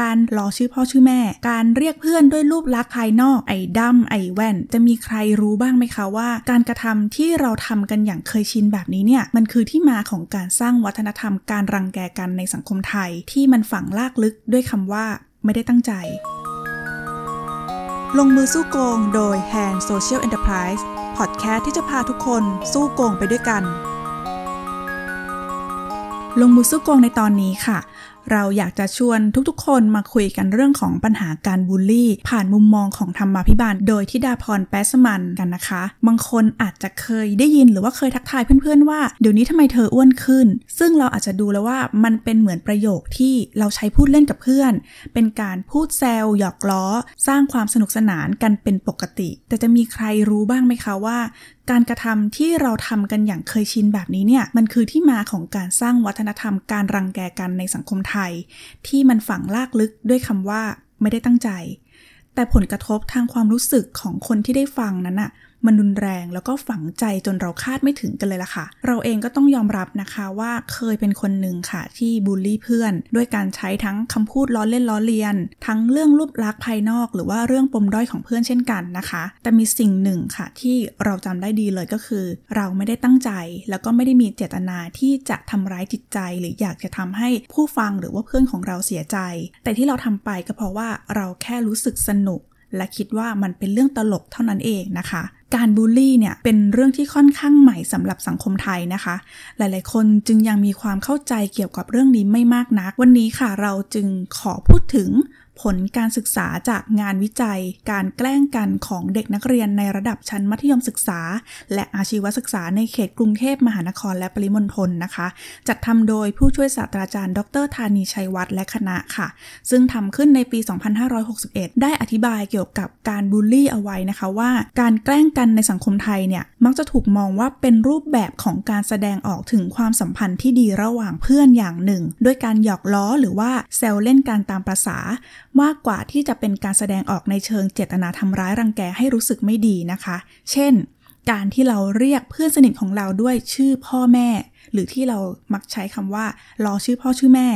การล้อชื่อพ่อชื่อแม่ การเรียกเพื่อนด้วยรูปลักษณ์ภายนอกไอ้ดำไอ้แว่น จะมีใครรู้บ้างไหมคะว่า การกระทำที่เราทำกันอย่างเคยชินแบบนี้เนี่ยมันคือที่มาของการสร้างวัฒนธรรมการรังแกกันในสังคมไทย ที่มันฝังลากลึกด้วยคำว่าไม่ได้ตั้งใจ ลงมือสู้โกงโดย Hand Social Enterprise พอดแคสต์ที่จะพาทุกคนสู้โกงไปด้วยกัน ลงมือสู้โกงในตอนนี้ค่ะ เราอยากจะชวนทุกๆ คนมาคุยกันเรื่องของปัญหาการบูลลี่ ผ่านมุมมองของธรรมาภิบาล โดยทิดาพรแปสมันกันนะคะ บางคนอาจจะเคยได้ยินหรือว่าเคยทักทายเพื่อนๆว่าเดี๋ยวนี้ทำไมเธออ้วนขึ้น ซึ่งเราอาจจะดูแล้วว่ามันเป็นเหมือนประโยคที่เราใช้พูดเล่นกับเพื่อน เป็นการพูดแซวหยอกล้อ สร้างความสนุกสนานกันเป็นปกติ แต่จะมีใครรู้บ้างไหมคะว่าการกระทำที่เราทำกันอย่างเคยชินแบบนี้เนี่ยมันคือที่มาของการสร้างวัฒนธรรมการรังแกกันในสังคมไทย ที่มันฝังลากลึกด้วยคำว่าไม่ได้ตั้งใจ แต่ผลกระทบทางความรู้สึกของคนที่ได้ฟังนั้นอะ มันรุนแรงแล้วก็ฝังใจจนเราคาดไม่ถึงกันเลยล่ะค่ะ เราเองก็ต้องยอมรับนะคะว่าเคยเป็นคนหนึ่งค่ะที่บูลลี่เพื่อน ด้วยการใช้ทั้งคำพูดล้อเล่นล้อเลียน ทั้งเรื่องรูปลักษณ์ภายนอก หรือว่าเรื่องปมด้อยของเพื่อนเช่นกันนะคะ แต่มีสิ่งหนึ่งค่ะที่เราจำได้ดีเลยก็คือ เราไม่ได้ตั้งใจ แล้วก็ไม่ได้มีเจตนาที่จะทำร้ายจิตใจ หรืออยากจะทำให้ผู้ฟังหรือว่าเพื่อนของเราเสียใจ แต่ที่เราทำไปก็เพราะว่าเราแค่รู้สึกสนุก และคิดว่ามันเป็นเรื่องตลกเท่านั้นเองนะคะ การบูลลี่เนี่ยเป็นเรื่องที่ค่อนข้างใหม่สำหรับสังคมไทยนะคะ หลายๆ คนจึงยังมีความเข้าใจเกี่ยวกับเรื่องนี้ไม่มากนัก วันนี้ค่ะเราจึงขอพูดถึง ผลการศึกษาจากงานวิจัย การแกล้งกันของเด็กนักเรียนในระดับชั้นมัธยมศึกษา และอาชีวศึกษาในเขตกรุงเทพมหานครและปริมณฑลนะคะ จัดทำโดยผู้ช่วยศาสตราจารย์ ดรธานีชัยวัฒน์และคณะค่ะ ซึ่งทำขึ้นในปี 2561 ได้อธิบายเกี่ยวกับการบูลลี่เอาไว้นะคะว่า การแกล้งกันในสังคมไทยเนี่ย มักจะถูกมองว่าเป็นรูปแบบของการแสดงออกถึงความสัมพันธ์ที่ดีระหว่างเพื่อนอย่างหนึ่ง ด้วยการหยอกล้อหรือว่าแซวเล่นกันตามประษา มากกว่าที่จะเป็นการแสดงออกในเชิงเจตนาทำร้ายรังแกให้รู้สึกไม่ดีนะคะ เช่น การที่เราเรียกเพื่อนสนิทของเราด้วยชื่อพ่อแม่ หรือที่เรามักใช้คำว่าล้อชื่อพ่อชื่อแม่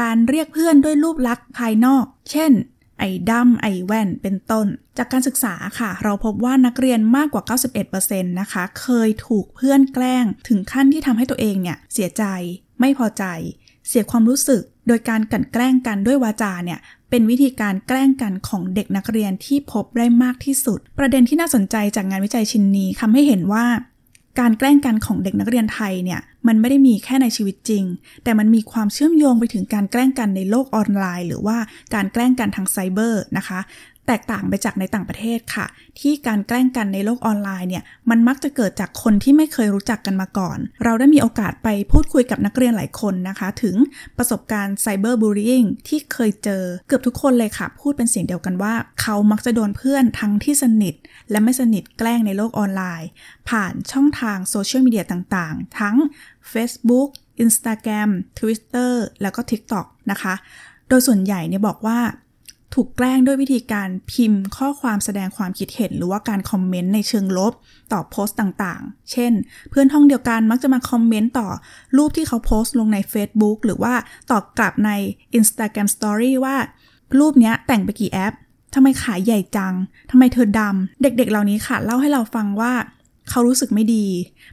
การเรียกเพื่อนด้วยรูปลักษณ์ภายนอก เช่น ไอ้ดำไอ้แว่นเป็นต้น จากการศึกษาค่ะ เราพบว่านักเรียนมากกว่า 91%นะคะ เคยถูกเพื่อนแกล้ง ถึงขั้นที่ทำให้ตัวเองเนี่ยเสียใจ ไม่พอใจ เสียความรู้สึก โดยการกลั่นแกล้งกันด้วยวาจาเนี่ยเป็นวิธีการแกล้งกันของเด็กนักเรียนที่พบได้มากที่สุด ประเด็นที่น่าสนใจจากงานวิจัยชิ้นนี้ทำให้เห็นว่า การแกล้งกันของเด็กนักเรียนไทยเนี่ยมันไม่ได้มีแค่ในชีวิตจริง แต่มันมีความเชื่อมโยงไปถึงการแกล้งกันในโลกออนไลน์ หรือว่าการแกล้งกันทางไซเบอร์นะคะ แตกต่างไปจากในต่างประเทศค่ะ ที่การแกล้งกันในโลกออนไลน์เนี่ยมันมักจะเกิดจากคนที่ไม่เคยรู้จักกันมาก่อน เราได้มีโอกาสไปพูดคุยกับนักเรียนหลายคนนะคะ ถึงประสบการณ์ไซเบอร์บูลลี่ที่เคยเจอเกือบทุกคนเลยค่ะ พูดเป็นเสียงเดียวกันว่า เขามักจะโดนเพื่อนทั้งที่สนิท และไม่สนิทแกล้งในโลกออนไลน์ ผ่านช่องทางโซเชียลมีเดียต่างๆ ทั้ง Facebook Instagram Twitter แล้วก็ TikTok นะคะ โดยส่วนใหญ่เนี่ยบอกว่า ถูกแกล้งด้วยวิธีการพิมพ์ข้อความแสดงความคิดเห็น หรือว่าการคอมเมนต์ในเชิงลบต่อโพสต์ต่างๆ เช่น เพื่อนห้องเดียวกันมักจะมาคอมเมนต์ต่อรูปที่เขาโพสต์ลงใน Facebook หรือว่าตอบกลับใน Instagram Story ว่า รูปเนี้ยแต่งไปกี่แอปทำไมขาใหญ่จังทำไมเธอดำเด็กๆ เหล่านี้ค่ะ เล่าให้เราฟังว่า เขารู้สึกไม่ดี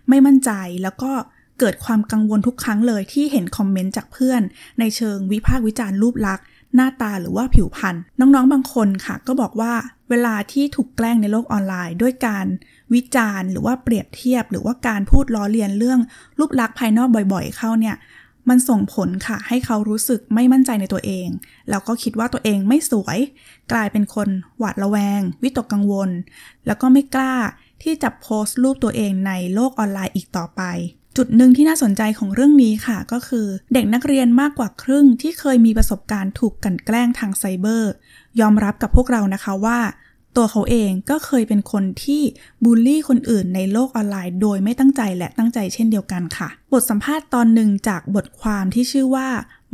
ไม่มั่นใจแล้วก็เกิดความกังวลทุกครั้งเลยที่เห็นคอมเมนต์จากเพื่อน ในเชิงวิพากษ์วิจารณ์รูปลักษณ์ หน้าตาหรือว่าผิวพรรณน้องๆบางคนค่ะ ก็บอกว่าเวลาที่ถูกแกล้งในโลกออนไลน์ ด้วยการวิจารณ์ หรือว่าเปรียบเทียบ หรือว่าการพูดล้อเลียนเรื่องรูปลักษณ์ภายนอกบ่อยๆ เข้าเนี่ยมันส่งผลค่ะ ให้เขารู้สึกไม่มั่นใจในตัวเอง แล้วก็คิดว่าตัวเองไม่สวย กลายเป็นคนหวาดระแวง วิตกกังวล แล้วก็ไม่กล้าที่จะโพสต์รูปตัวเองในโลกออนไลน์อีกต่อไป จุดหนึ่งที่น่าสนใจของเรื่องนี้ค่ะ ก็คือเด็กนักเรียนมากกว่าครึ่งที่เคยมีประสบการณ์ถูกกลั่นแกล้งทางไซเบอร์ ยอมรับกับพวกเรานะคะว่า ตัวเขาเองก็เคยเป็นคนที่บูลลี่คนอื่นในโลกออนไลน์ โดยไม่ตั้งใจและตั้งใจเช่นเดียวกันค่ะ บทสัมภาษณ์ตอนหนึ่งจากบทความที่ชื่อว่า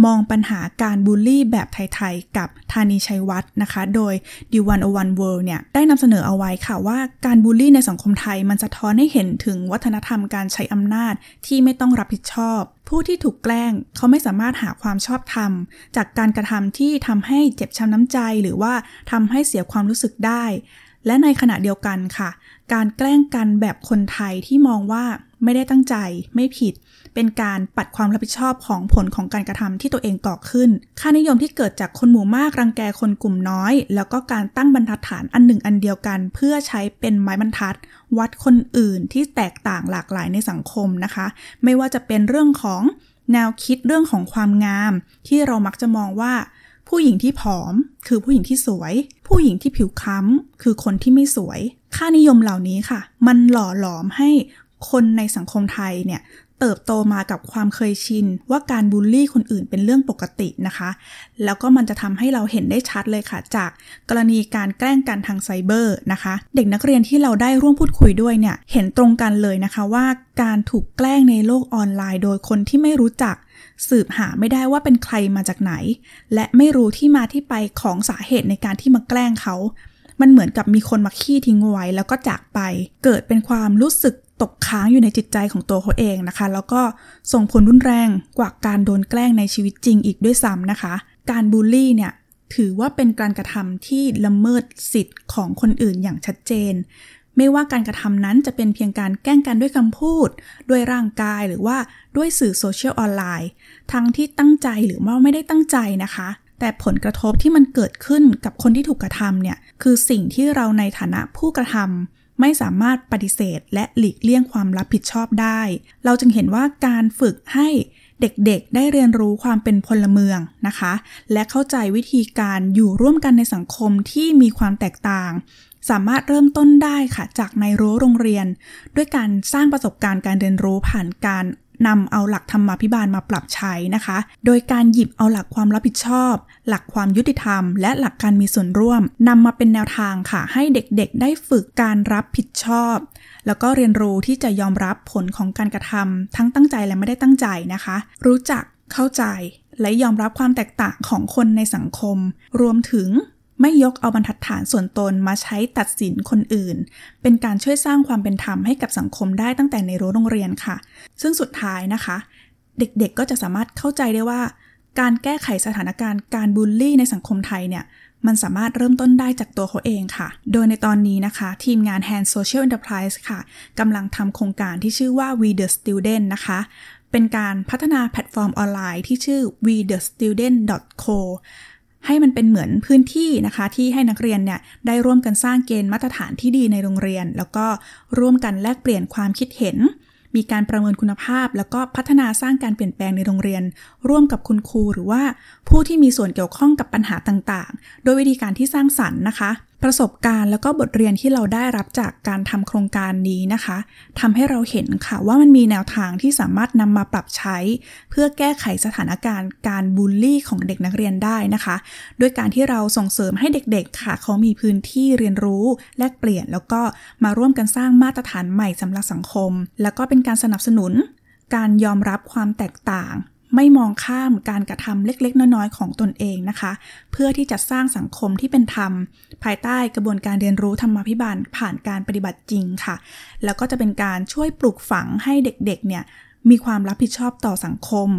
มองปัญหาการบูลลี่แบบไทยๆ กับธานีชัยวัฒน์นะคะ โดย d 1 0 1 World เนี่ยได้นำเสนอเอาไว้ค่ะว่าการบูลลี่ในสังคมไทยมันจะท้อนให้เห็นถึงวัฒนธรรมการใช้อำนาจที่ไม่ต้องรับผิดชอบ ผู้ที่ถูกแกล้งเขาไม่สามารถหาความชอบธรรม จากการกระทำที่ทำให้เจ็บช้ำน้ำใจ หรือว่าทำให้เสียความรู้สึกได้ และในขณะเดียวกันค่ะ การแกล้งกันแบบคนไทยที่มองว่า ไม่ได้ตั้งใจ ไม่ผิด เป็นการปัดความรับผิดชอบของผลของการกระทำที่ตัวเองก่อขึ้น ค่านิยมที่เกิดจากคนหมู่มากรังแกคนกลุ่มน้อย แล้วก็การตั้งบรรทัดฐานอันหนึ่งอันเดียวกัน เพื่อใช้เป็นไม้บรรทัด วัดคนอื่นที่แตกต่างหลากหลายในสังคมนะคะ ไม่ว่าจะเป็นเรื่องของแนวคิดเรื่องของความงาม ที่เรามักจะมองว่า ผู้หญิงที่ผอม คือผู้หญิงที่สวย ผู้หญิงที่ผิวค้ำคือคนที่ไม่สวย ค่านิยมเหล่านี้ค่ะ มันหล่อหลอมให้ คนในสังคมไทยเนี่ยเติบโตมากับความเคยชิน ว่าการบูลลี่คนอื่นเป็นเรื่องปกตินะคะ แล้วก็มันจะทำให้เราเห็นได้ชัดเลยค่ะ จากกรณีการแกล้งกันทางไซเบอร์นะคะ เด็กนักเรียนที่เราได้ร่วมพูดคุยด้วยเนี่ย เห็นตรงกันเลยนะคะว่าการถูกแกล้งในโลกออนไลน์ โดยคนที่ไม่รู้จัก สืบหาไม่ได้ว่าเป็นใครมาจากไหน และไม่รู้ที่มาที่ไปของสาเหตุในการที่มาแกล้งเขา มันเหมือนกับมีคนมาขี้ทิ้งไว้แล้วก็จากไป เกิดเป็นความรู้สึก ตกค้างอยู่ในจิตใจของตัวเขาเองนะคะ แล้วก็ส่งผลรุนแรงกว่าการโดนแกล้งในชีวิตจริงอีกด้วยซ้ำนะคะ การบูลลี่เนี่ยถือว่าเป็นการกระทำที่ละเมิดสิทธิ์ของคนอื่นอย่างชัดเจน ไม่ว่าการกระทำนั้นจะเป็นเพียงการแกล้งกันด้วยคำพูด ด้วยร่างกายหรือว่าด้วยสื่อโซเชียลออนไลน์ ทั้งที่ตั้งใจหรือว่าไม่ได้ตั้งใจนะคะ แต่ผลกระทบที่มันเกิดขึ้นกับคนที่ถูกกระทำเนี่ย คือสิ่งที่เราในฐานะผู้กระทำ ไม่สามารถปฏิเสธและหลีกเลี่ยงความรับผิดชอบได้ เราจึงเห็นว่าการฝึกให้เด็กๆ ได้เรียนรู้ความเป็นพลเมืองนะคะ และเข้าใจวิธีการอยู่ร่วมกันในสังคมที่มีความแตกต่าง สามารถเริ่มต้นได้ค่ะจากในรั้วโรงเรียน ด้วยการสร้างประสบการณ์การเรียนรู้ผ่านการ นำเอาหลักธรรมาภิบาลมาปรับใช้นะคะ โดยการหยิบเอาหลักความรับผิดชอบ หลักความยุติธรรม และหลักการมีส่วนร่วมนำมาเป็นแนวทางค่ะ ให้เด็กๆ ได้ฝึกการรับผิดชอบ แล้วก็เรียนรู้ที่จะยอมรับผลของการกระทำทั้งตั้งใจและไม่ได้ตั้งใจนะคะ รู้จักเข้าใจและยอมรับความแตกต่างของคนในสังคม รวมถึง ไม่ยกเอาบรรทัดฐานส่วนตนมาใช้ตัดสินคนอื่น เป็นการช่วยสร้างความเป็นธรรมให้กับสังคมได้ตั้งแต่ในรั้วโรงเรียนค่ะ ซึ่งสุดท้ายนะคะ เด็กๆก็จะสามารถเข้าใจได้ว่า การแก้ไขสถานการณ์การบูลลี่ในสังคมไทยเนี่ยมันสามารถเริ่มต้นได้จากตัวเขาเองค่ะ โดยในตอนนี้นะคะ ทีมงาน Hand Social Enterprise ค่ะกำลังทำโครงการที่ชื่อว่า We the Student นะคะ เป็นการพัฒนาแพลตฟอร์มออนไลน์ที่ชื่อ we the student co ให้มันเป็นเหมือนพื้นที่นะคะ ที่ให้นักเรียนเนี่ยได้ร่วมกันสร้างเกณฑ์มาตรฐานที่ดีในโรงเรียน แล้วก็ร่วมกันแลกเปลี่ยนความคิดเห็น มีการประเมินคุณภาพ แล้วก็พัฒนาสร้างการเปลี่ยนแปลงในโรงเรียน ร่วมกับคุณครูหรือว่าผู้ที่มีส่วนเกี่ยวข้องกับปัญหาต่างๆ โดยวิธีการที่สร้างสรรค์นะคะ ประสบการณ์แล้วก็บทเรียนที่เราได้รับจากการทำโครงการนี้นะคะทำให้เราเห็นค่ะว่ามันมีแนวทางที่สามารถนำมาปรับใช้ เพื่อแก้ไขสถานการณ์การบูลลี่ของเด็กนักเรียนได้นะคะด้วยการที่เราส่งเสริมให้เด็กๆค่ะเขามีพื้นที่เรียนรู้ แลกเปลี่ยน แล้วก็มาร่วมกันสร้างมาตรฐานใหม่สำหรับสังคม แล้วก็เป็นการสนับสนุน การยอมรับความแตกต่าง ไม่มองข้ามการกระทำเล็ก ๆ น้อย ๆ ของตนเองนะคะ เพื่อที่จะสร้างสังคมที่เป็นธรรม ภายใต้กระบวนการเรียนรู้ธรรมาภิบาลผ่านการปฏิบัติจริงค่ะ แล้วก็จะเป็นการช่วยปลูกฝังให้เด็ก ๆ เนี่ยมีความรับผิดชอบต่อสังคม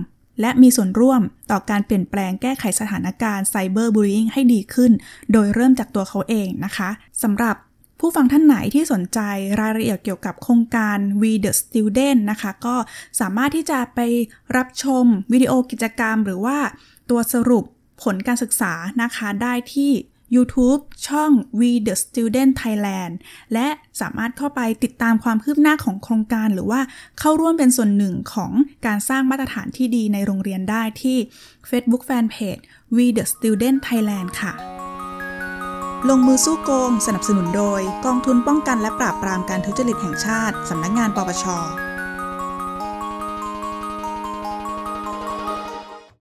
และมีส่วนร่วมต่อการเปลี่ยนแปลงแก้ไขสถานการณ์ไซเบอร์บูลลิงให้ดีขึ้น โดยเริ่มจากตัวเขาเองนะคะสำหรับ ผู้ฟังท่านไหนที่สนใจรายละเอียดเกี่ยวกับโครงการ We the Student นะคะ ก็สามารถที่จะไปรับชมวิดีโอกิจกรรม หรือว่าตัวสรุปผลการศึกษานะคะได้ที่ YouTube ช่อง We the Student Thailand และสามารถเข้าไปติดตามความคืบหน้าของโครงการ หรือว่าเข้าร่วมเป็นส่วนหนึ่งของการสร้างมาตรฐานที่ดีในโรงเรียนได้ที่ Facebook Fanpage We the Student Thailand ค่ะ ลงมือสู้โกง สนับสนุนโดย กองทุนป้องกันและปราบปรามการทุจริตแห่งชาติ สำนักงงานปปช